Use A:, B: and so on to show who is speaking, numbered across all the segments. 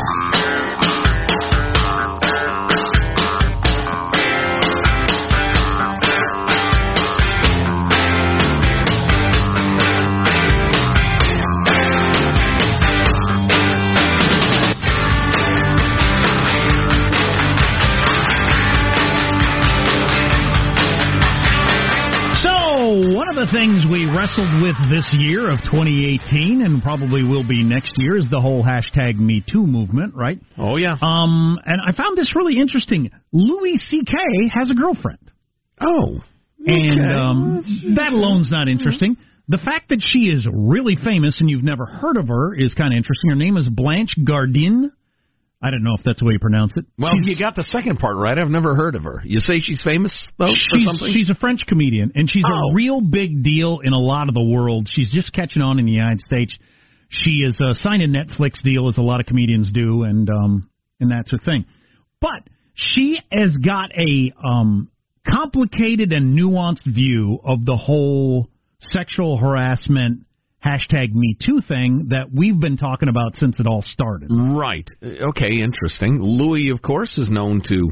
A: Yeah. Wrestled with this year of 2018 and probably will be next year is the whole hashtag Me Too movement, right?
B: Oh yeah.
A: Um, and I found this really interesting. Louis C.K. has a girlfriend.
B: Oh.
A: And um, that alone's not interesting. The fact that she is really famous and you've never heard of her is kind of interesting. Her name is Blanche Gardin. I don't know if that's the way you pronounce it.
B: Well,
A: She's-
B: you got the second part right. I've never heard of her. You say she's famous though,
A: she's,
B: something?
A: she's a French comedian, and she's
B: Oh.
A: a real big deal in a lot of the world. She's just catching on in the United States. She is uh, signed a Netflix deal, as a lot of comedians do, and um, and that's her thing. But she has got a um, complicated and nuanced view of the whole sexual harassment hashtag Me Too thing that we've been talking about since it all started.
B: Right. Okay, interesting. Louis, of course, is known to.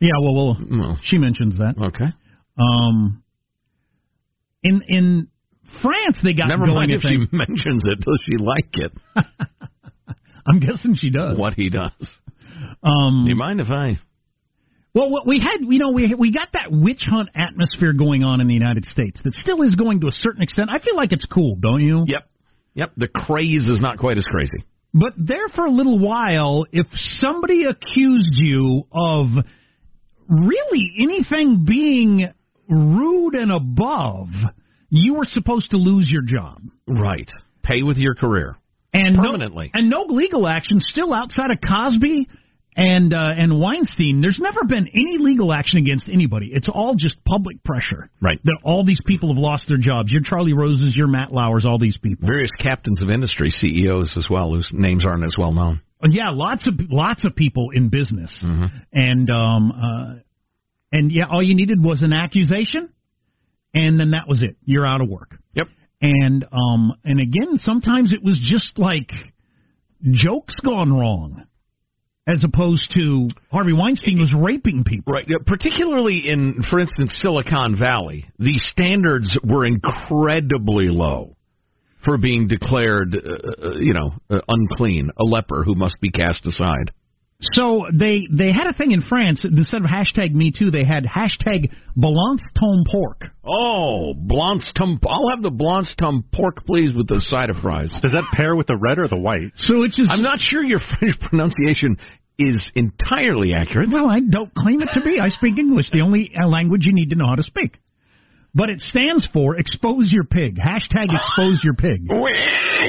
A: Yeah, well, well,
B: Well,
A: she mentions that.
B: okay.
A: Um, in in France, they got
B: Never
A: going
B: mind if she mentions it. Does she like it?
A: I'm guessing she does.
B: What he does.
A: Um,
B: Do you mind if I?
A: Well, what we had, you know, we we got that witch hunt atmosphere going on in the United States that still is going to a certain extent. I feel like it's cool, don't you?
B: Yep. Yep. The craze is not quite as crazy.
A: But there for a little while, if somebody accused you of really anything being rude and above, you were supposed to lose your job.
B: Right. Pay with your career.
A: and
B: Permanently.
A: no, and no legal action still outside of Cosby and uh, and Weinstein. There's never been any legal action against anybody. It's all just public pressure.
B: Right.
A: That all these people have lost their jobs. Your Charlie Roses, your Matt Lauers, all these people.
B: Various captains of industry, CEOs as well, whose names aren't as well known.
A: Uh, Yeah, lots of lots of people in business,
B: Mm-hmm.
A: and um uh, and yeah, all you needed was an accusation, and then that was it. You're out of work.
B: Yep.
A: And um and again, sometimes it was just like jokes gone wrong, as opposed to Harvey Weinstein was raping people.
B: Right. Particularly in, for instance, Silicon Valley, the standards were incredibly low for being declared, uh, uh, you know, uh, unclean, a leper who must be cast aside.
A: So they they had a thing in France instead of hashtag Me Too, they had hashtag Balance Tome Pork.
B: Oh, Blanche Tum. I'll have the Blanche Tum pork, please, with the side of fries.
C: Does that pair with the red or the white?
A: So it's just
B: I'm not sure your French pronunciation is entirely accurate.
A: Well, I don't claim it to be. I speak English, the only uh, language you need to know how to speak. But it stands for expose your pig. Hashtag expose your pig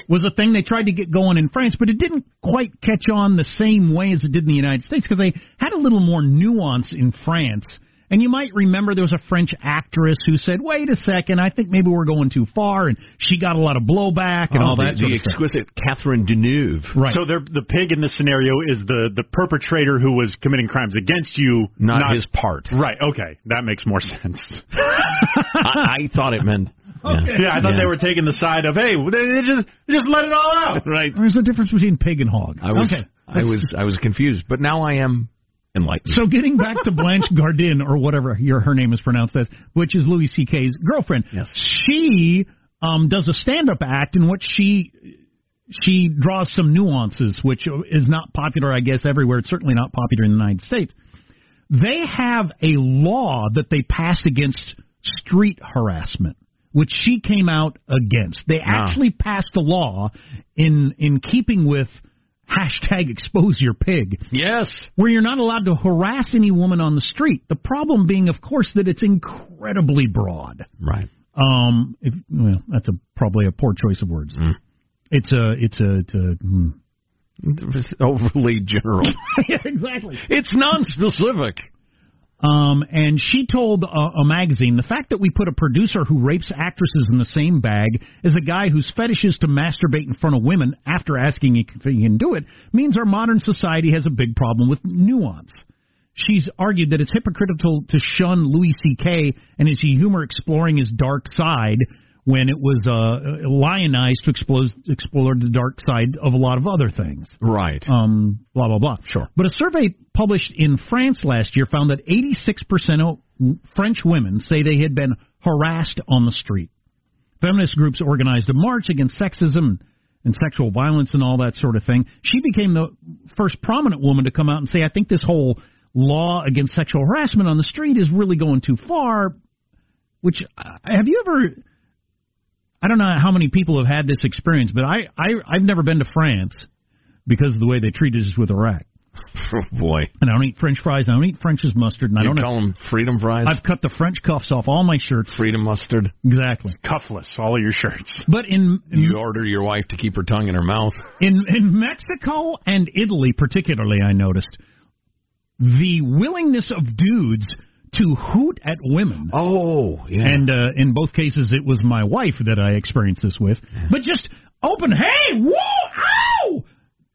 A: was a thing they tried to get going in France, but it didn't quite catch on the same way as it did in the United States because they had a little more nuance in France. And you might remember there was a French actress who said, "Wait a second, I think maybe we're going too far," and she got a lot of blowback and
B: Oh,
A: all
B: the,
A: that.
B: the
A: sort of stuff.
B: exquisite Catherine Deneuve.
A: Right.
C: So the pig in this scenario is the the perpetrator who was committing crimes against you,
B: Not his part.
C: Right. Okay, that makes more sense.
B: I, I thought it meant.
A: Okay.
C: yeah, I thought
B: Yeah.
C: they were taking the side of hey, they, they just they just let it all out.
B: Right.
A: There's a difference between pig and hog.
B: I was
A: okay.
B: I was I was confused, but now I am enlightened.
A: So getting back to Blanche Gardin or whatever your, her name is pronounced as, which is Louis C.K.'s girlfriend.
B: Yes.
A: She um, does a stand-up act in which she she draws some nuances, which is not popular, I guess, everywhere. It's certainly not popular in the United States. They have a law that they passed against street harassment, which she came out against. They
B: Ah.
A: actually passed a law in in keeping with hashtag expose your pig
B: yes.
A: where you're not allowed to harass any woman on the street. The problem being, of course, that it's incredibly broad.
B: Right.
A: Um, if, well, that's a probably a poor choice of words.
B: Mm.
A: It's a, it's a, it's a hmm.
B: Overly general.
A: yeah, exactly.
B: it's non-specific.
A: Um, and she told a, a magazine the fact that we put a producer who rapes actresses in the same bag as a guy whose fetish is to masturbate in front of women after asking if he can do it means our modern society has a big problem with nuance. She's argued that it's hypocritical to shun Louis C.K. and his humor exploring his dark side when it was uh, lionized to explore, explore the dark side of a lot of other things.
B: Right.
A: Um, blah, blah, blah.
B: Sure.
A: But a survey published in France last year found that 86% of French women say they had been harassed on the street. Feminist groups organized a march against sexism and sexual violence and all that sort of thing. She became the first prominent woman to come out and say, I think this whole law against sexual harassment on the street is really going too far. Which, uh, have you ever I don't know how many people have had this experience, but I, I I've never been to France because of the way they treated us with Iraq.
B: Oh, boy.
A: And I don't eat French fries. I don't eat French's mustard. And I
B: You
A: don't.
B: call them freedom fries?
A: I've cut the French cuffs off all my shirts.
B: freedom mustard.
A: Exactly.
C: Cuffless, all of your shirts.
A: But in in,
B: You order your wife to keep her tongue in her mouth.
A: in in Mexico and Italy, particularly, I noticed the willingness of dudes to hoot at women.
B: Oh, yeah.
A: And uh, in both cases, it was my wife that I experienced this with. But just open, hey, whoa, ow!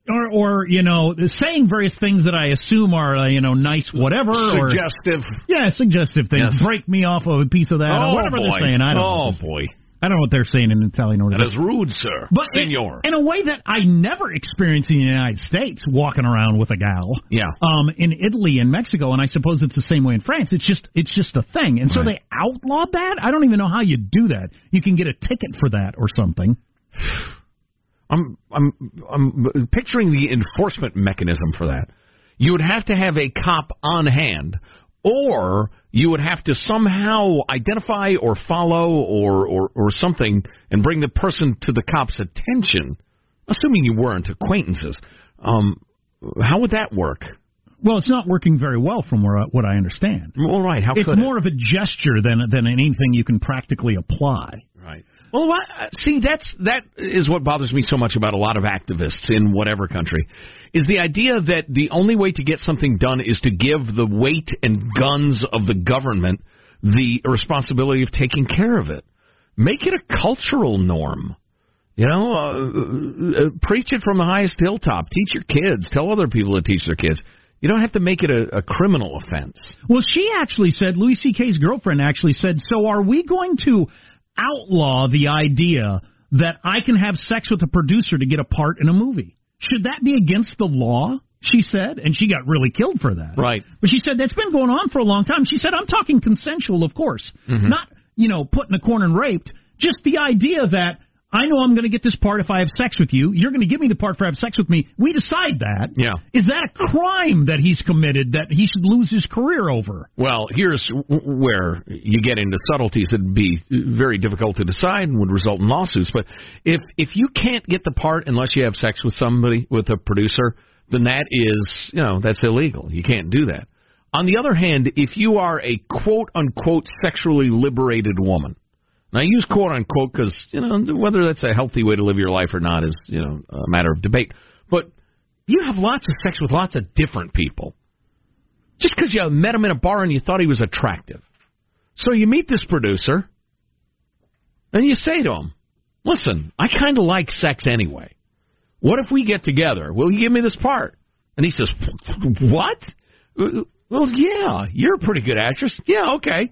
A: Or, or you know, saying various things that I assume are, uh, you know, nice whatever. Or,
B: Suggestive.
A: yeah, suggestive things.
B: Yes.
A: Break me off of a piece of that.
B: oh,
A: or whatever
B: boy.
A: they're saying. I don't
B: oh,
A: know.
B: boy.
A: I don't know what they're saying in Italian or
B: That is rude, sir.
A: but in,
B: Senor.
A: in a way that I never experienced in the United States, walking around with a gal.
B: Yeah.
A: Um, in Italy and Mexico, and I suppose it's the same way in France. It's just it's just a thing, and so
B: Right.
A: they outlawed that. I don't even know how you do that. You can get a ticket for that or something.
B: I'm I'm I'm picturing the enforcement mechanism for that. You would have to have a cop on hand, or you would have to somehow identify or follow or or, or something and bring the person to the cop's attention, assuming you weren't acquaintances. Um, how would that work?
A: Well, it's not working very well from where I, what I understand.
B: All right, how
A: It's more of a gesture than than anything you can practically apply.
B: Right. Well, what, see, that's that is what bothers me so much about a lot of activists in whatever country, is the idea that the only way to get something done is to give the weight and guns of the government the responsibility of taking care of it. Make it a cultural norm. You know, uh, uh, preach it from the highest hilltop. Teach your kids. Tell other people to teach their kids. You don't have to make it a, a criminal offense.
A: Well, she actually said, Louis C.K.'s girlfriend actually said, so are we going to outlaw the idea that I can have sex with a producer to get a part in a movie? Should that be against the law? She said, and she got really killed for that.
B: Right.
A: But she said that's been going on for a long time. She said, I'm talking consensual, of course.
B: Mm-hmm.
A: Not, you know, put in a corner and raped. Just the idea that I know I'm going to get this part if I have sex with you. You're going to give me the part for have sex with me. We decide that.
B: Yeah.
A: Is that a crime that he's committed that he should lose his career over?
B: Well, here's where you get into subtleties that'd be very difficult to decide and would result in lawsuits. But if if you can't get the part unless you have sex with somebody with a producer, then that is you know that's illegal. You can't do that. On the other hand, if you are a quote unquote sexually liberated woman, and I use quote unquote because you know whether that's a healthy way to live your life or not is you know a matter of debate. But you have lots of sex with lots of different people just because you met him in a bar and you thought he was attractive. So you meet this producer, and you say to him, "Listen, I kind of like sex anyway. What if we get together? Will you give me this part?" And he says, "What? Well, yeah, you're a pretty good actress. Yeah, okay."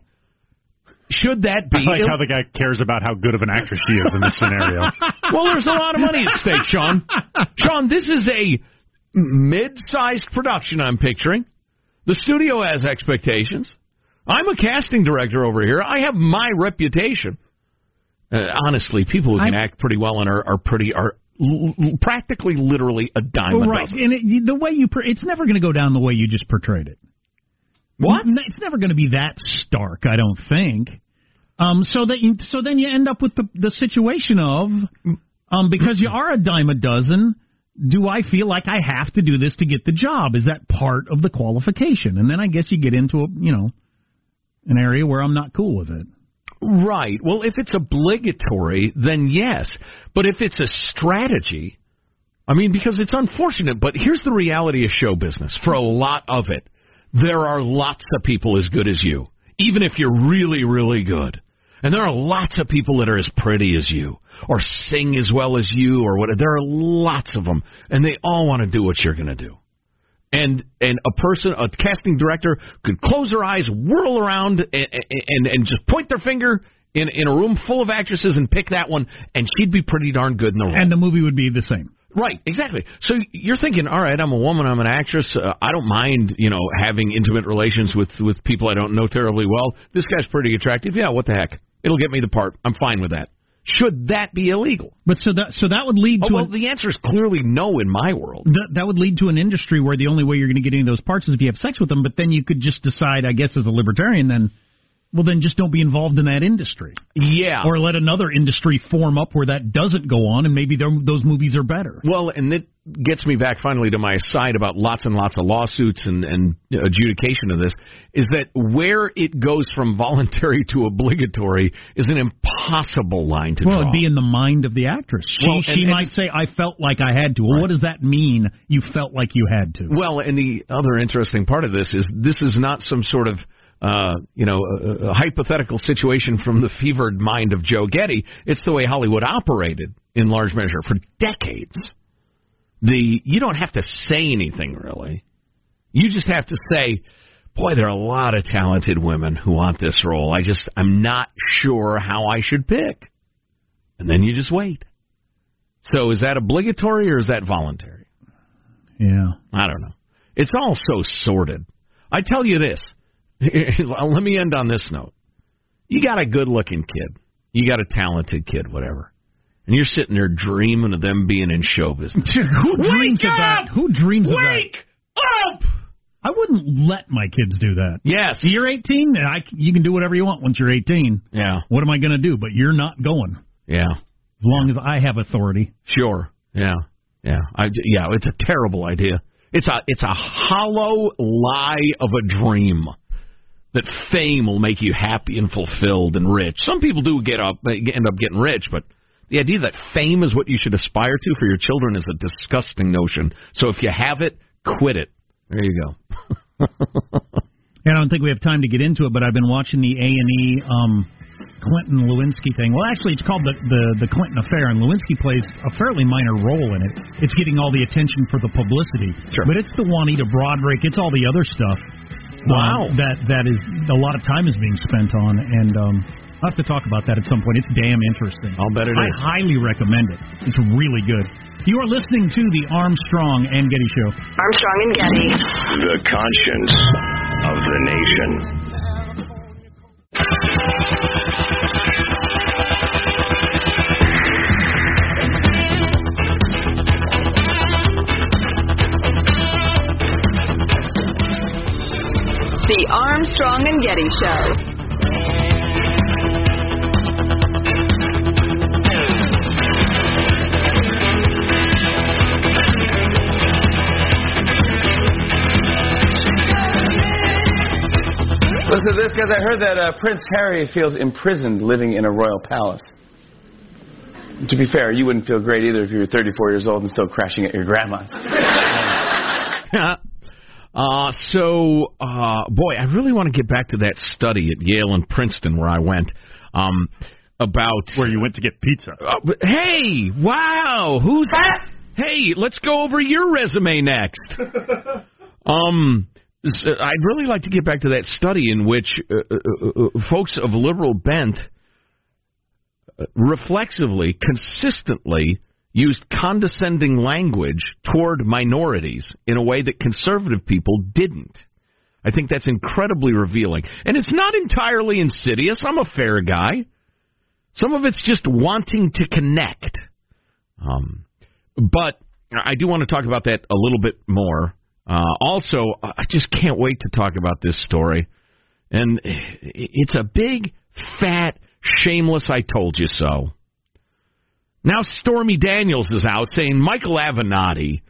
B: Should that be?
C: I like how the guy cares about how good of an actress she is in this scenario.
B: well, there's a lot of money at stake, Sean. Sean, this is a mid-sized production I'm picturing. The studio has expectations. I'm a casting director over here. I have my reputation. Uh, honestly, people who can
A: I'm-
B: act pretty well and are, are pretty are l- l- practically literally a dime a
A: right,
B: dozen.
A: and it, the way you per- it's never going to go down the way you just portrayed it.
B: What?
A: It's never going to be that stark, I don't think. Um, so that you, so then you end up with the the situation of, um, because you are a dime a dozen. Do I feel like I have to do this to get the job? Is that part of the qualification? And then I guess you get into a you know, an area where I'm not cool with it.
B: Right. Well, if it's obligatory, then yes. But if it's a strategy, I mean, because it's unfortunate, but here's the reality of show business for a lot of it. There are lots of people as good as you, even if you're really, really good. And there are lots of people that are as pretty as you, or sing as well as you, or what. There are lots of them, and they all want to do what you're going to do and and a person, a casting director, could close their eyes, whirl around, and, and and just point their finger in in a room full of actresses and pick that one, and she'd be pretty darn good in the role.
A: And the movie would be the same.
B: Right, exactly. So you're thinking, all right, I'm a woman, I'm an actress, uh, I don't mind, you know, having intimate relations with with people I don't know terribly well. This guy's pretty attractive. Yeah, what the heck? It'll get me the part. I'm fine with that. Should that be illegal?
A: But so that so that would lead
B: Oh,
A: to
B: well,
A: an,
B: the answer is clearly no in my world.
A: that, that would lead to an industry where the only way you're going to get any of those parts is if you have sex with them. But then you could just decide, I guess, as a libertarian, then, well, then just don't be involved in that industry,
B: Yeah.
A: or let another industry form up where that doesn't go on, and maybe those movies are better.
B: Well, and it gets me back finally to my side about lots and lots of lawsuits and, and adjudication of this is that where it goes from voluntary to obligatory is an impossible line to
A: Well,
B: draw.
A: it'd be in the mind of the actress. She
B: Well, and-
A: she
B: and-
A: might say, "I felt like I had to." Well,
B: Right.
A: what does that mean? You felt like you had to.
B: Well, and the other interesting part of this is this is not some sort of uh, you know a, a hypothetical situation from the fevered mind of Joe Getty. It's the way Hollywood operated in large measure for decades. The you don't have to say anything really. You just have to say, "Boy, there are a lot of talented women who want this role. I just I'm not sure how I should pick." And then you just wait. So is that obligatory or is that voluntary?
A: Yeah.
B: I don't know. It's all so sordid. I tell you this. Let me end on this note. You got a good looking kid. You got a talented kid, whatever. And you're sitting there dreaming of them being in show business.
A: Who dreams of that? Who dreams of that?
B: Wake up!
A: I wouldn't let my kids do that.
B: Yes.
A: You're 18. and I, you can do whatever you want once you're 18.
B: Yeah.
A: What am I going to do? But you're not going
B: Yeah.
A: as long as I have authority.
B: Sure. Yeah. Yeah. I, yeah. It's a terrible idea. It's a it's a hollow lie of a dream that fame will make you happy and fulfilled and rich. Some people do get up end up getting rich, but the idea that fame is what you should aspire to for your children is a disgusting notion. So if you have it, quit it. There you go.
A: And I don't think we have time to get into it, but I've been watching the A and E um, Clinton Lewinsky thing. Well, actually, it's called the, the the Clinton affair, and Lewinsky plays a fairly minor role in it. It's getting all the attention for the publicity,
B: Sure.
A: but it's the Juanita Broaddrick. It's all the other stuff.
B: Wow.
A: um, that that is a lot of time is being spent on, and um, I'll have to talk about that at some point. It's damn interesting.
B: I'll bet it
A: I
B: is.
A: highly recommend it. It's really good. You are listening to the Armstrong and Getty Show.
D: Armstrong and Getty.
E: The conscience of the nation.
D: The Armstrong and Getty Show.
F: Listen to this, guys. I heard that uh, Prince Harry feels imprisoned living in a royal palace. To be fair, you wouldn't feel great either if you were 34 years old and still crashing at your grandma's.
B: uh, so, uh, boy, I really want to get back to that study at Yale and Princeton where I went um, about
C: Where you went to get pizza.
B: Uh, but- hey, wow, who's that? Hey, let's go over your resume next. um, s- I'd really like to get back to that study in which uh, uh, uh, uh, folks of liberal bent uh, reflexively, consistently used condescending language toward minorities in a way that conservative people didn't. I think that's incredibly revealing. And it's not entirely insidious. I'm a fair guy. Some of it's just wanting to connect. Um, but I do want to talk about that a little bit more. Uh, also, I just can't wait to talk about this story. And it's a big, fat, shameless I told you so. Now Stormy Daniels is out saying Michael Avenatti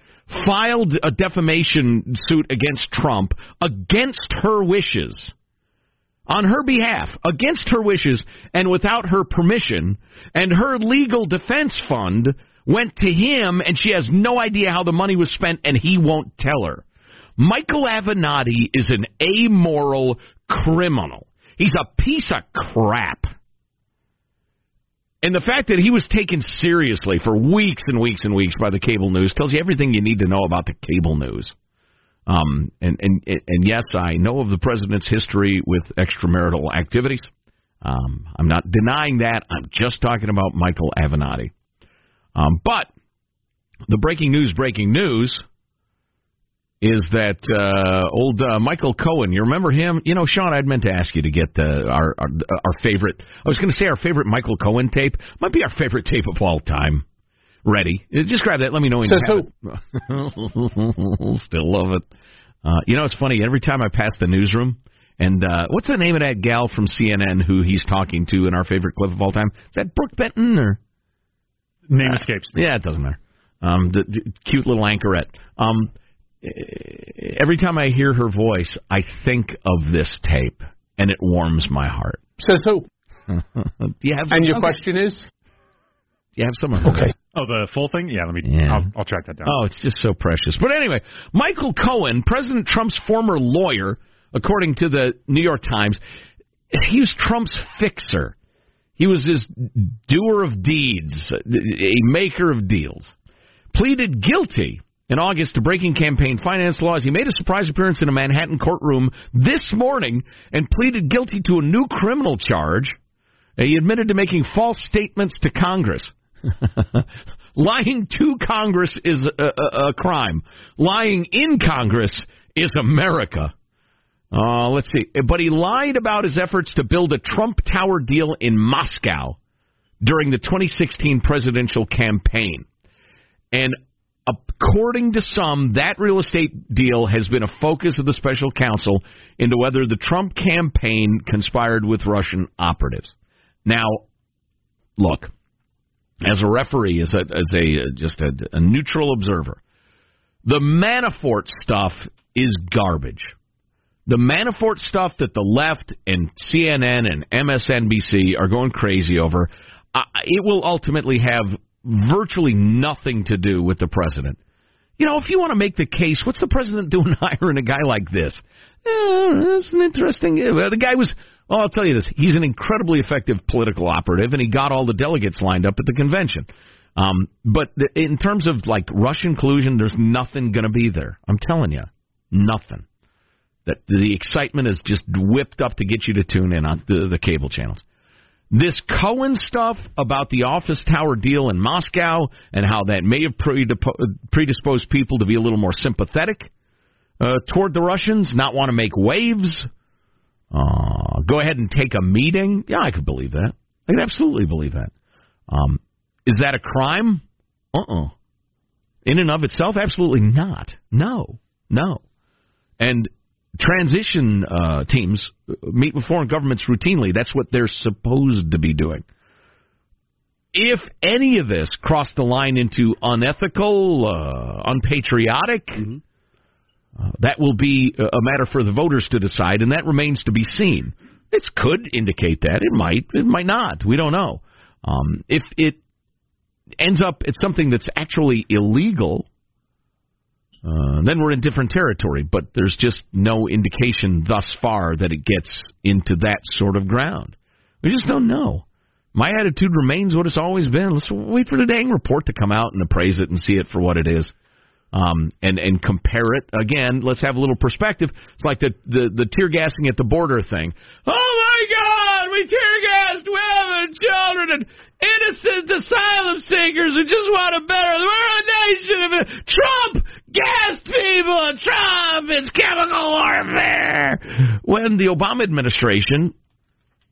B: filed a defamation suit against Trump against her wishes on her behalf, against her wishes, and without her permission, and her legal defense fund went to him, and she has no idea how the money was spent, and he won't tell her. Michael Avenatti is an amoral criminal. He's a piece of crap. And the fact that he was taken seriously for weeks and weeks and weeks by the cable news tells you everything you need to know about the cable news. Um, and, and and yes, I know of the president's history with extramarital activities. Um, I'm not denying that. I'm just talking about Michael Avenatti. Um, but the breaking news, breaking news is that uh, old uh, Michael Cohen. You remember him? You know, Sean, I'd meant to ask you to get uh, our, our our favorite. I was going to say our favorite Michael Cohen tape. Might be our favorite tape of all time. Ready? Uh, Just grab that. Let me know when
G: So
B: you have it. Still love it. Uh, you know, it's funny. Every time I pass the newsroom, and uh, what's the name of that gal from CNN who he's talking to in our favorite clip of all time? Is that Brooke Benton or?
C: Name escapes me.
B: Yeah, it doesn't matter. Um, the, the cute little anchorette. Um, every time I hear her voice, I think of this tape, and it warms my heart.
G: Says who?
B: Do you have? Some,
G: And your
B: okay.
G: question is?
B: Do you have some of her.
G: Okay.
C: Oh, the full thing? Yeah, let me.
B: Yeah.
C: I'll, I'll track that down.
B: Oh, it's just so precious. But anyway, Michael Cohen, President Trump's former lawyer, according to the New York Times, he was Trump's fixer. He was his doer of deeds, a maker of deals. Pleaded guilty in August to breaking campaign finance laws. He made a surprise appearance in a Manhattan courtroom this morning and pleaded guilty to a new criminal charge. He admitted to making false statements to Congress. Lying to Congress is a, a, a crime. Lying in Congress is America. Uh, let's see. But he lied about his efforts to build a Trump Tower deal in Moscow during the 2016 presidential campaign. And according to some, that real estate deal has been a focus of the special counsel into whether the Trump campaign conspired with Russian operatives. Now, look, as a referee, as a, as a just a, a neutral observer, the Manafort stuff is garbage. The Manafort stuff that the left and CNN and MSNBC are going crazy over, uh, it will ultimately have virtually nothing to do with the president. You know, if you want to make the case, what's the president doing hiring a guy like this? Eh, that's an interesting. Uh, the guy was. Oh, I'll tell you this: he's an incredibly effective political operative, and he got all the delegates lined up at the convention. Um, but in terms of like Russian collusion, there's nothing going to be there. I'm telling you, nothing. That the excitement is just whipped up to get you to tune in on the, the cable channels. This Cohen stuff about the office tower deal in Moscow and how that may have predisposed people to be a little more sympathetic uh, toward the Russians, not want to make waves, uh, go ahead and take a meeting. Yeah, I could believe that. I could absolutely believe that. Um, is that a crime? Uh-uh. In and of itself, absolutely not. No, no. And transition uh, teams meet with foreign governments routinely. That's what they're supposed to be doing. If any of this crossed the line into unethical, uh, unpatriotic, uh, that will be a a matter for the voters to decide, and that remains to be seen. It could indicate that. It might. It might not. We don't know. Um, if it ends up it's something that's actually illegal, uh, then we're in different territory. But there's just no indication thus far that it gets into that sort of ground. We just don't know. My attitude remains what it's always been. Let's wait for the dang report to come out and appraise it and see it for what it is. Um, and and compare it again. Let's have a little perspective. It's like the the, the tear gassing at the border thing. Oh my God, we tear gassed women, children, and innocent asylum seekers who just want a better. We're a nation of Trump gassed people. Trump is chemical warfare. When the Obama administration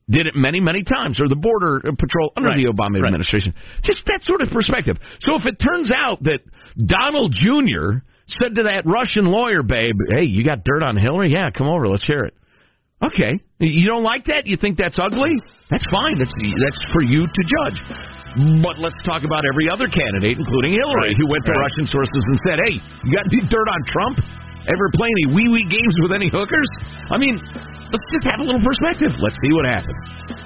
B: did it many, many times, or the border patrol under the Obama administration. Just that sort of perspective. So if it turns out that Donald Jr. said to that Russian lawyer, babe, hey, you got dirt on Hillary? Yeah, come over, let's hear it. Okay. You don't like that? You think that's ugly? That's fine. That's that's for you to judge. But let's talk about every other candidate, including Hillary, who went to Russian sources and said, "Hey, you got any dirt on Trump? Ever play any wee wee games with any hookers?" I mean, let's just have a little perspective. Let's see what happens.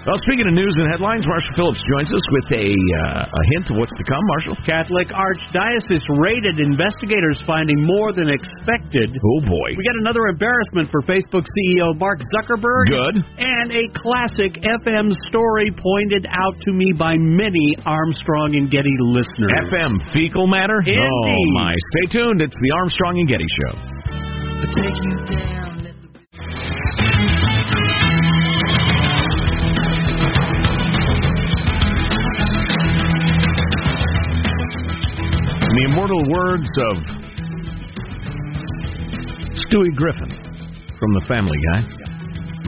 B: Well, speaking of news and headlines, Marshall Phillips joins us with a uh, a hint of what's to come. Marshall,
H: Catholic Archdiocese raided investigators finding more than expected.
B: oh boy,
H: We got another embarrassment for Facebook CEO Mark Zuckerberg.
B: good.
H: And a classic FM story pointed out to me by many Armstrong and Getty listeners.
B: FM fecal matter.
H: Indeed.
B: Oh my! Stay tuned. It's the Armstrong and Getty Show. Immortal words of Stewie Griffin from The Family Guy.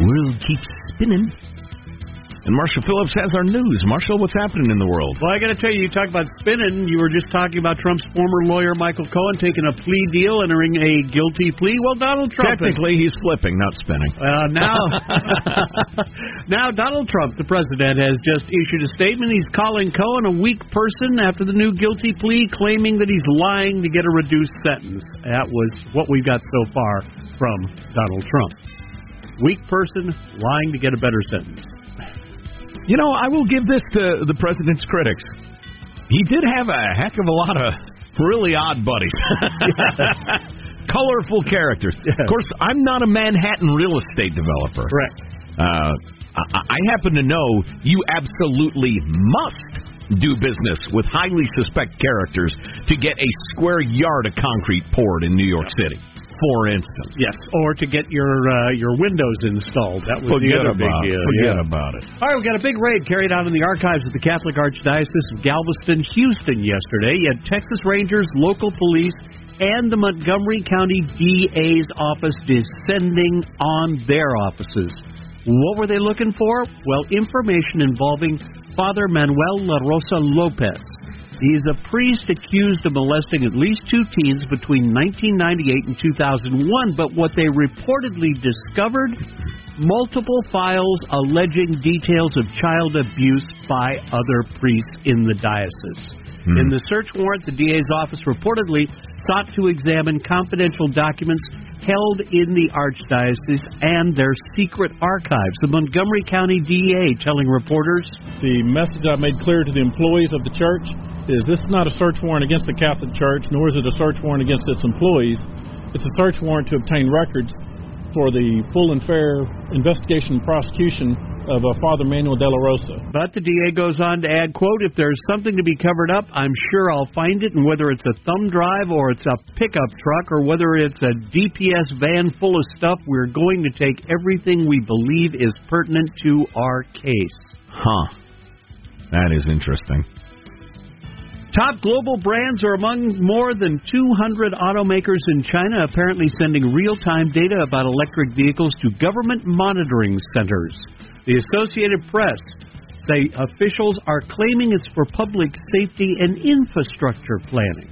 B: World keeps spinning. And Marshall Phillips has our news. Marshall, what's happening in the world?
H: Well, I got to tell you, you talk about spinning. You were just talking about Trump's former lawyer, Michael Cohen, taking a plea deal, entering a guilty plea. Well, Donald Trump. is-
B: Technically, he's flipping, not spinning.
H: Uh, now, now Donald Trump, the president, has just issued a statement. He's calling Cohen a weak person after the new guilty plea, claiming that he's lying to get a reduced sentence. That was what we've got so far from Donald Trump. Weak person lying to get a better sentence.
B: You know, I will give this to the president's critics. He did have a heck of a lot of really odd buddies. Colorful characters. Of course, I'm not a Manhattan real estate developer.
H: Correct.
B: Uh, I, I happen to know you absolutely must do business with highly suspect characters to get a square yard of concrete poured in New York City, for instance.
H: Yes, or to get your uh, your windows installed. That was the other big deal.
B: forget
H: yeah.
B: about it.
H: All right, we got a big raid carried out in the archives of the Catholic Archdiocese of Galveston, Houston yesterday. You had Texas Rangers, local police, and the Montgomery County DA's office descending on their offices. What were they looking for? Well, information involving Father Manuel La Rosa Lopez. He's a priest accused of molesting at least two teens between 1998 and 2001, but what they reportedly discovered multiple files alleging details of child abuse by other priests in the diocese. Hmm. In the search warrant, the DA's office reportedly sought to examine confidential documents held in the Archdiocese and their secret archives. The Montgomery County DA telling reporters
G: The message I made clear to the employees of the church is this is not a search warrant against the Catholic Church, nor is it a search warrant against its employees. It's a search warrant to obtain records for the full and fair investigation and prosecution of uh, Father Manuel de la Rosa.
H: But the DA goes on to add, quote, if there's something to be covered up, I'm sure I'll find it, and whether it's a thumb drive or it's a pickup truck or whether it's a DPS van full of stuff, we're going to take everything we believe is pertinent to our case.
B: Huh. That is interesting.
H: Top global brands are among more than 200 automakers in China apparently sending real-time data about electric vehicles to government monitoring centers. The Associated Press say officials are claiming it's for public safety and infrastructure planning.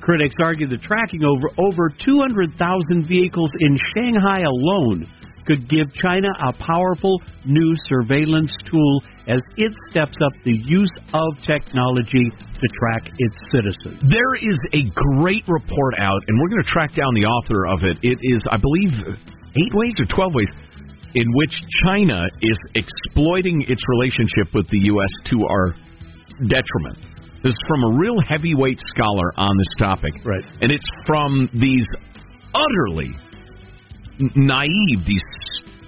H: Critics argue the tracking over over 200,000 vehicles in Shanghai alone could give China a powerful new surveillance tool as it steps up the use of technology to track its citizens.
B: There is a great report out, and we're going to track down the author of it. It is, I believe, eight ways or 12 ways in which China is exploiting its relationship with the U.S. to our detriment. This is from a real heavyweight scholar on this topic.
H: Right.
B: And it's from these utterly naive, these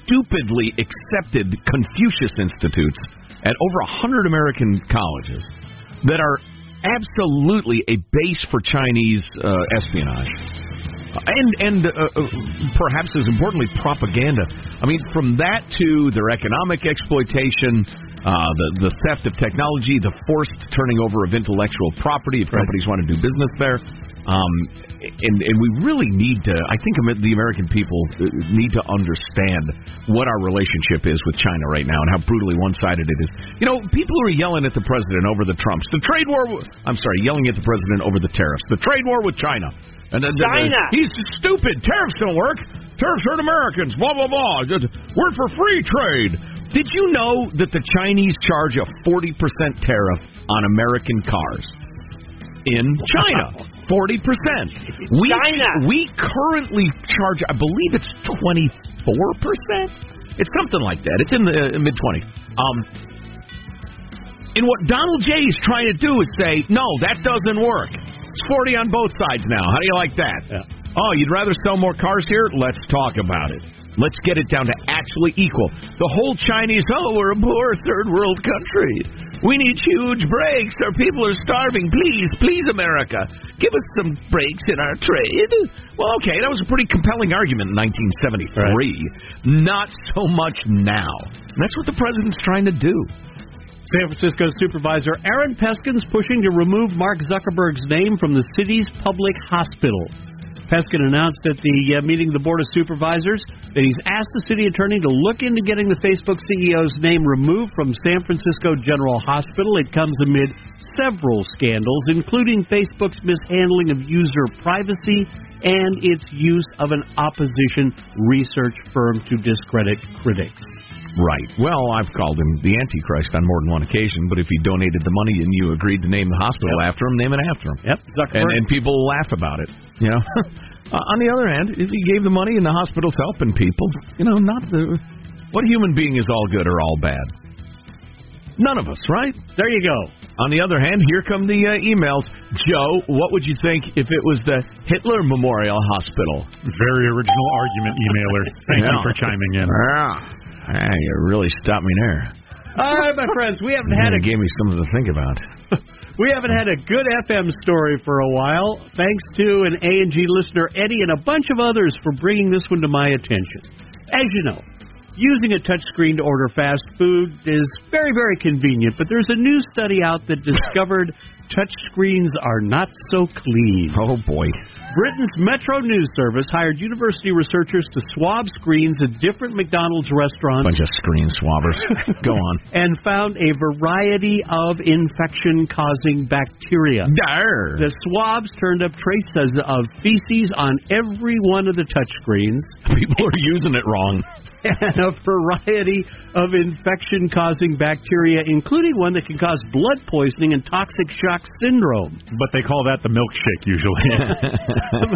B: stupidly accepted Confucius institutes at over a hundred American colleges that are absolutely a base for Chinese uh, espionage. And and uh, uh, perhaps as importantly, propaganda. I mean, from that to their economic exploitation, uh, the the theft of technology, the forced turning over of intellectual property if companies want to do business there. Um, and and we really need to. I think the American people uh, need to understand what our relationship is with China right now and how brutally one-sided it is. You know, people are yelling at the president over the Trumps, the trade war. I'm sorry, yelling at the president over the tariffs, the trade war with China. And then,
H: China!
B: he's stupid. Tariffs don't work. Tariffs hurt Americans. Blah blah blah. We're for free trade. Did you know that the Chinese charge a 40% tariff on American cars in China? 40%. We,
H: China.
B: We currently charge, I believe it's 24%. It's something like that. It's in the uh, mid 20s. Um, and what Donald J is trying to do is say, no, that doesn't work. It's 40 on both sides now. How do you like that?
H: Yeah.
B: Oh, you'd rather sell more cars here? Let's talk about it. Let's get it down to actually equal. The whole Chinese, oh, we're a poor third world country. We need huge breaks. Our people are starving. Please, please, America, give us some breaks in our trade. Well, okay, that was a pretty compelling argument in 1973. Not so much now. And that's what the president's trying to do.
H: San Francisco supervisor Aaron Peskin's pushing to remove Mark Zuckerberg's name from the city's public hospital. Peskin announced at the uh, meeting of the Board of Supervisors that he's asked the city attorney to look into getting the Facebook CEO's name removed from San Francisco General Hospital. It comes amid several scandals, including Facebook's mishandling of user privacy and its use of an opposition research firm to discredit critics.
B: Right. Well, I've called him the Antichrist on more than one occasion, but if he donated the money and you agreed to name the hospital
H: Yep.
B: after him, name it after him.
H: Yep, Zuckerberg.
B: And, and people laugh about it, you know. uh, on the other hand, if he gave the money and the hospital's helping people, you know, not the. What human being is all good or all bad? None of us, right?
H: there you go.
B: On the other hand, here come the uh, emails. Joe, what would you think if it was the Hitler Memorial Hospital?
C: Very original argument, emailer. Thank you for chiming in.
B: Ah, ah, you really stopped me there.
H: All right, my friends, we haven't had a
B: It gave me something to think about.
H: We haven't had a good FM story for a while. Thanks to an A&G listener, Eddie, and a bunch of others for bringing this one to my attention. As you know, using a touchscreen to order fast food is very, very convenient, but there's a new study out that discovered touchscreens are not so clean.
B: Oh boy.
H: Britain's Metro News Service hired university researchers to swab screens at different McDonald's restaurants
B: Bunch of screen swabbers. Go on.
H: and found a variety of infection causing bacteria.
B: Dar.
H: The swabs turned up traces of feces on every one of the touchscreens
B: People are using it wrong.
H: And a variety of infection causing bacteria, including one that can cause blood poisoning and toxic shock syndrome.
C: But they call that the milkshake usually.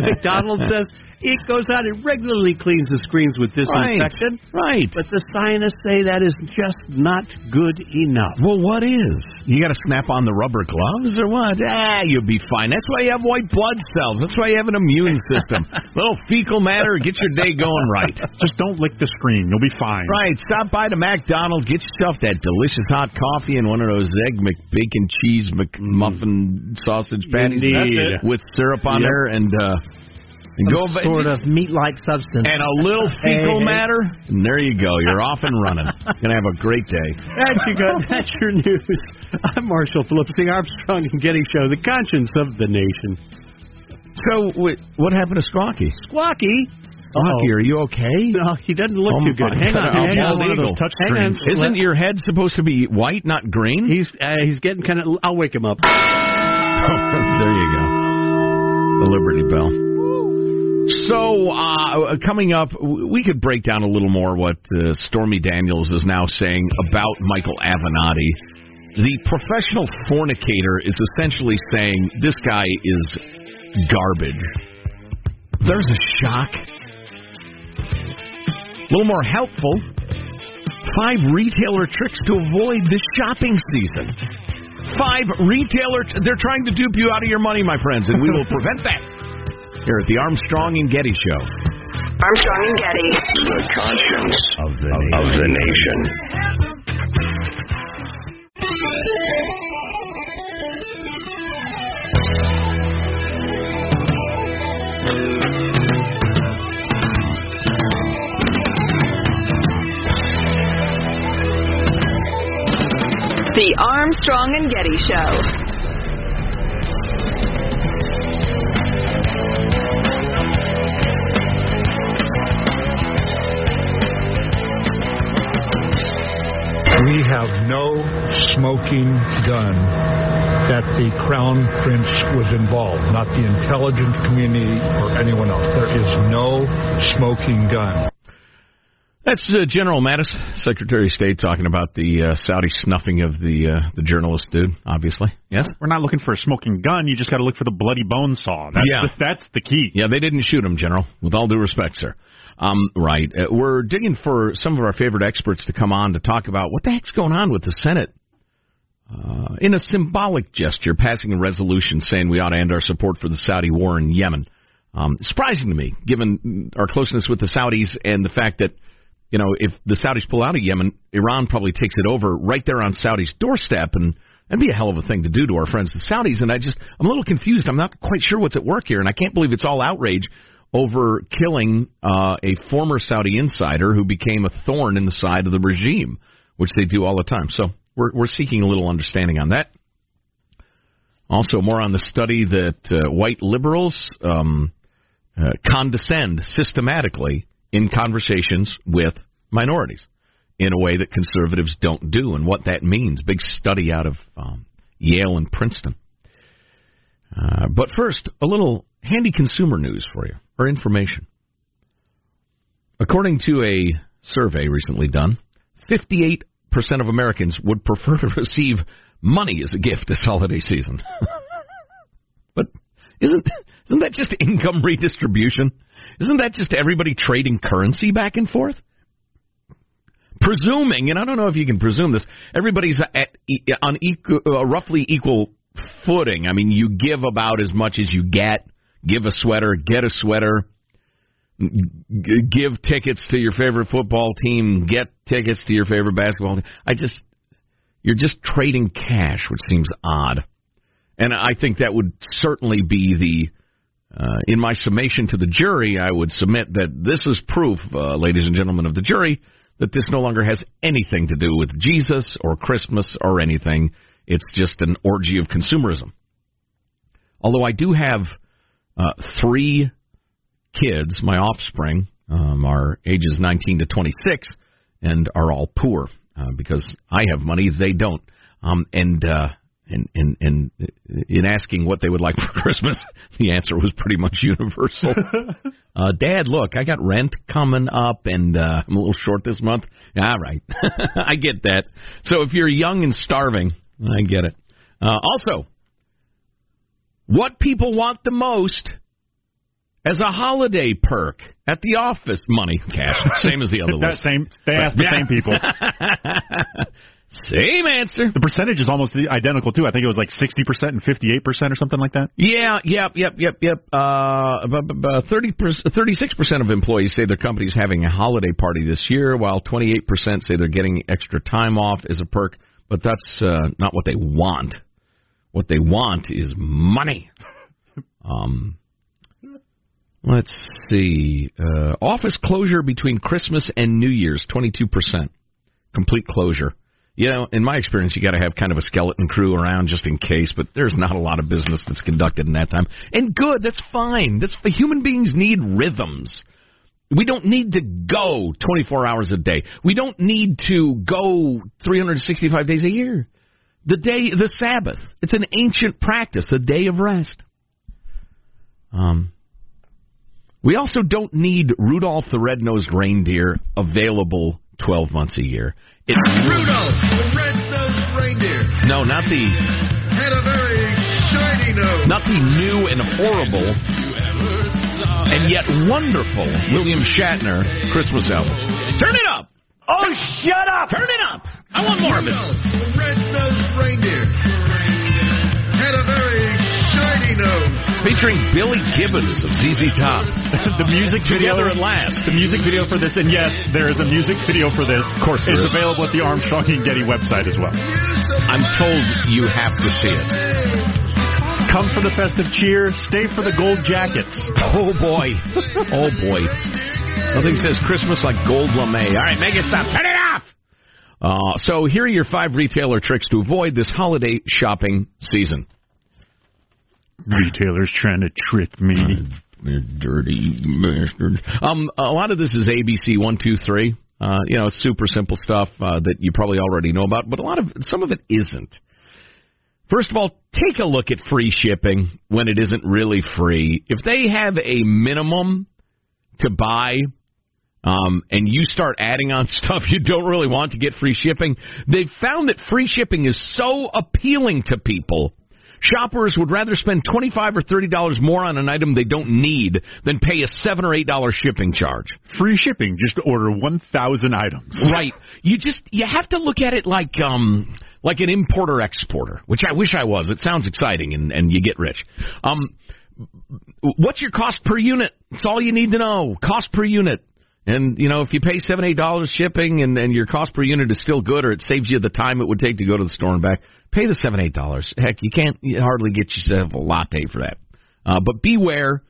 H: McDonald's says it goes out and regularly cleans the screens with disinfectant.
B: Right. right.
H: But the scientists say that is just not good enough.
B: Well, what is? You got to snap on the rubber gloves or what? Ah, you'll be fine. That's why you have white blood cells. That's why you have an immune system. Little fecal matter, get your day going right.
C: Just don't lick the screen. You'll be fine.
B: Right, stop by to McDonald's, get yourself that delicious hot coffee and one of those egg McBacon cheese McMuffin sausage patties
H: Indeed.
B: with syrup on
C: Yep.
B: there, and uh, and go
I: Some sort of meat-like substance.
B: and a little fecal
I: Hey.
B: matter, and there you go. You're off and running. Gonna have a great day.
H: That's your, good. That's your news. I'm Marshall Phillips, the Armstrong and Getty Show, the conscience of the nation.
B: So, wait, what happened to Squawky?
H: Squawky.
B: Squawky, are you okay?
H: No, he doesn't look
B: Oh,
H: too good. Hang on,
B: God.
H: hang
B: Bald
H: on. One of those
B: eagle.
H: touch screens.
B: Isn't your head supposed to be white, not green?
H: He's uh, he's getting kind of. I'll wake him up.
B: there you go. The Liberty Bell. So, uh, coming up, we could break down a little more what uh, Stormy Daniels is now saying about Michael Avenatti. The professional fornicator is essentially saying this guy is garbage. There's a shock. A little more helpful. Five retailer tricks to avoid the shopping season. Five retailer, they're trying to dupe you out of your money, my friends, and we will prevent that. Here at the Armstrong and Getty Show.
D: Armstrong and Getty.
E: The conscience
B: Of the
E: of the nation.
D: The Armstrong and Getty Show.
J: Have no smoking gun that the Crown Prince was involved, not the intelligence community or anyone else. There is no smoking gun.
B: That's uh, General Mattis, Secretary of State, talking about the uh, Saudi snuffing of the uh, the journalist dude. Obviously, yes.
C: We're not looking for a smoking gun. You just got to look for the bloody bone saw. That's
B: Yeah.
C: the, that's the key.
B: Yeah, they didn't shoot him, General. With all due respect, sir. Um, right. Uh, we're digging for some of our favorite experts to come on to talk about what the heck's going on with the Senate. Uh, in a symbolic gesture, passing a resolution saying we ought to end our support for the Saudi war in Yemen. Um, surprising to me, given our closeness with the Saudis and the fact that, you know, if the Saudis pull out of Yemen, Iran probably takes it over right there on Saudi's doorstep, and that'd be a hell of a thing to do to our friends the Saudis. And I just, I'm a little confused. I'm not quite sure what's at work here, and I can't believe it's all outrage over killing uh, a former Saudi insider who became a thorn in the side of the regime, which they do all the time. So we're we're seeking a little understanding on that. Also, more on the study that uh, white liberals um, uh, condescend systematically in conversations with minorities in a way that conservatives don't do, and what that means. Big study out of um, Yale and Princeton. Uh, but first, a little handy consumer news for you, or information. According to a survey recently done, 58% of Americans would prefer to receive money as a gift this holiday season. but isn't isn't that just income redistribution? Isn't that just everybody trading currency back and forth? Presuming, and I don't know if you can presume this, everybody's at on equal, uh, roughly equal footing. I mean, you give about as much as you get. Give a sweater, get a sweater. Give tickets to your favorite football team, get tickets to your favorite basketball team. I just you're just trading cash, which seems odd. And I think that would certainly be the uh, in my summation to the jury, I would submit that this is proof, uh, ladies and gentlemen of the jury, that this no longer has anything to do with Jesus or Christmas or anything. It's just an orgy of consumerism. Although I do have uh, three kids, my offspring um, are ages 19 to 26 and are all poor uh, because I have money, they don't. Um, and uh, and and and in asking what they would like for Christmas, the answer was pretty much universal. uh, Dad, look, I got rent coming up, and uh, I'm a little short this month. All right, I get that. So if you're young and starving, I get it. Uh, also, what people want the most as a holiday perk at the office, money, cash, same as the other
C: that
B: list.
C: same, they asked the
B: Yeah.
C: same people.
B: Same answer.
C: The percentage is almost identical too. I think it was like sixty percent and fifty-eight percent or something like that.
B: Yeah, yep, yep, yep, yep. Uh, thirty thirty-six percent of employees say their company's having a holiday party this year, while twenty-eight percent say they're getting extra time off as a perk. But that's uh, not what they want. What they want is money. Um, let's see. Uh, office closure between Christmas and New Year's, twenty-two percent. Complete closure. You know, in my experience, you got to have kind of a skeleton crew around just in case, but there's not a lot of business that's conducted in that time. And good, that's fine. That's human beings need rhythms. We don't need to go 24 hours a day. We don't need to go 365 days a year. The day, the Sabbath, it's an ancient practice, a day of rest. Um, we also don't need Rudolph the Red-Nosed Reindeer available 12 months a year. It
K: Rudolph, the red-nosed reindeer,
B: no, not the
K: had a very shiny nose.
B: not the new and horrible and yet wonderful William Shatner Christmas album. Turn it up.
K: Oh, shut up!
B: Turn it up. I want more of it.
K: The red-nosed reindeer, had a very shiny nose.
B: Featuring Billy Gibbons of ZZ Top.
C: the music video
B: Together at last.
C: The music video for this, and yes, there is a music video for this. Of
B: course there
C: it's
B: is.
C: available at the Armstrong and Getty website as well.
B: I'm told you have to see it.
C: Come for the festive cheer, stay for the gold jackets.
B: Oh boy. Oh boy. Nothing says Christmas like gold lame. All right, make it stop. Turn it off. Uh, so here are your five retailer tricks to avoid this holiday shopping season.
C: Retailers trying to trick me.
B: You dirty bastard. Um, a lot of this is ABC one two three. Uh, you know, it's super simple stuff uh, that you probably already know about, but a lot of some of it isn't. First of all, take a look at free shipping when it isn't really free. If they have a minimum to buy, um, and you start adding on stuff you don't really want to get free shipping, they've found that free shipping is so appealing to people. Shoppers would rather spend twenty-five or thirty dollars more on an item they don't need than pay a seven or eight dollar shipping charge.
C: Free shipping, just to order 1,000 items.
B: Right. You just you have to look at it like um like an importer exporter, which I wish I was. It sounds exciting and and you get rich. Um what's your cost per unit? It's all you need to know. Cost per unit. And you know, if you pay seven, eight dollars shipping and, and your cost per unit is still good or it saves you the time it would take to go to the store and back, pay the seven, eight dollars. Heck, you can't you hardly get yourself a latte for that. Uh, but beware.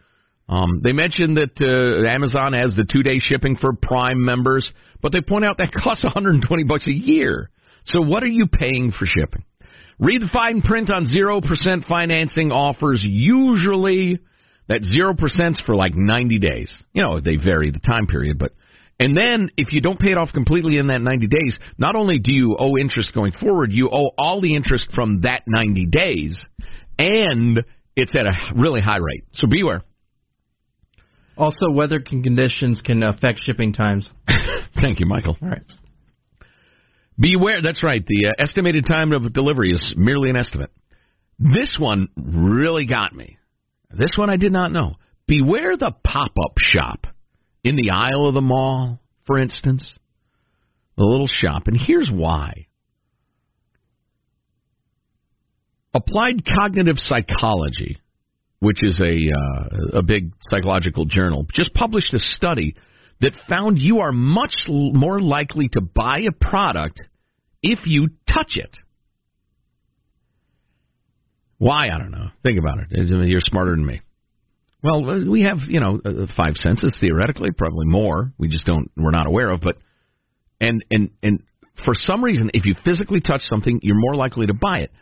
B: Um, they mentioned that uh, Amazon has the two day shipping for Prime members, but they point out that costs 120 bucks a year. So what are you paying for shipping? Read the fine print on 0% financing offers. Usually that 0%'s for like 90 days. You know, they vary the time period, but and then if you don't pay it off completely in that 90 days, not only do you owe interest going forward, you owe all the interest from that 90 days and it's at a really high rate. So beware.
I: Also, weather conditions can affect shipping times.
B: Thank you, Michael.
I: All right.
B: Beware. That's right. The uh, estimated time of delivery is merely an estimate. This one really got me. This one I did not know. Beware the pop up shop in the aisle of the mall, for instance. The little shop. And here's why. Applied Cognitive Psychology, which is a uh, a big psychological journal, just published a study that found you are much more likely to buy a product if you touch it. Why? I don't know. Think about it. You're smarter than me. Well, uh, we have, you know, uh, five senses theoretically, probably more. We just don't, we're not aware of. But, and, and, and for some reason, if you physically touch something, you're more likely to buy it.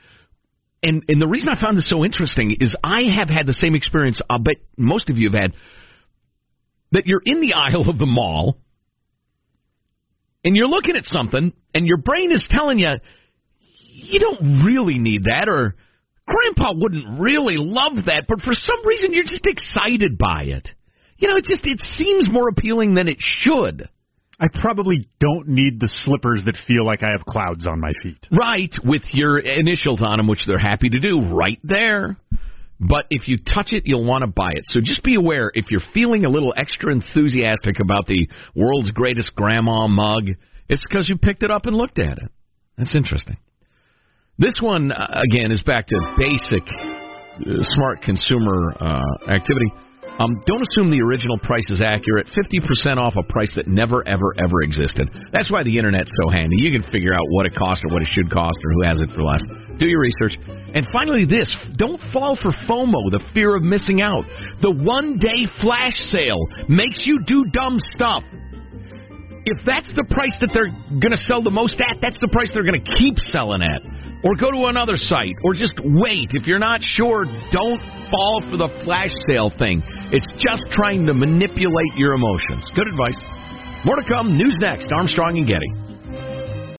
B: And, and the reason I found this so interesting is I have had the same experience, I'll bet most of you have had, that you're in the aisle of the mall and you're looking at something and your brain is telling you, you don't really need that or grandpa wouldn't really love that, but for some reason you're just excited by it. You know, it just it seems more appealing than it should.
C: I probably don't need the slippers that feel like I have clouds on my feet.
B: Right, with your initials on them, which they're happy to do right there. But if you touch it, you'll want to buy it. So just be aware if you're feeling a little extra enthusiastic about the world's greatest grandma mug, it's because you picked it up and looked at it. That's interesting. This one, uh, again, is back to basic uh, smart consumer uh, activity. Um, don't assume the original price is accurate. 50% off a price that never, ever, ever existed. That's why the internet's so handy. You can figure out what it costs or what it should cost or who has it for less. Do your research. And finally, this don't fall for FOMO, the fear of missing out. The one day flash sale makes you do dumb stuff. If that's the price that they're going to sell the most at, that's the price they're going to keep selling at. Or go to another site, or just wait. If you're not sure, don't fall for the flash sale thing. It's just trying to manipulate your emotions. Good advice. More to come. News next. Armstrong and Getty.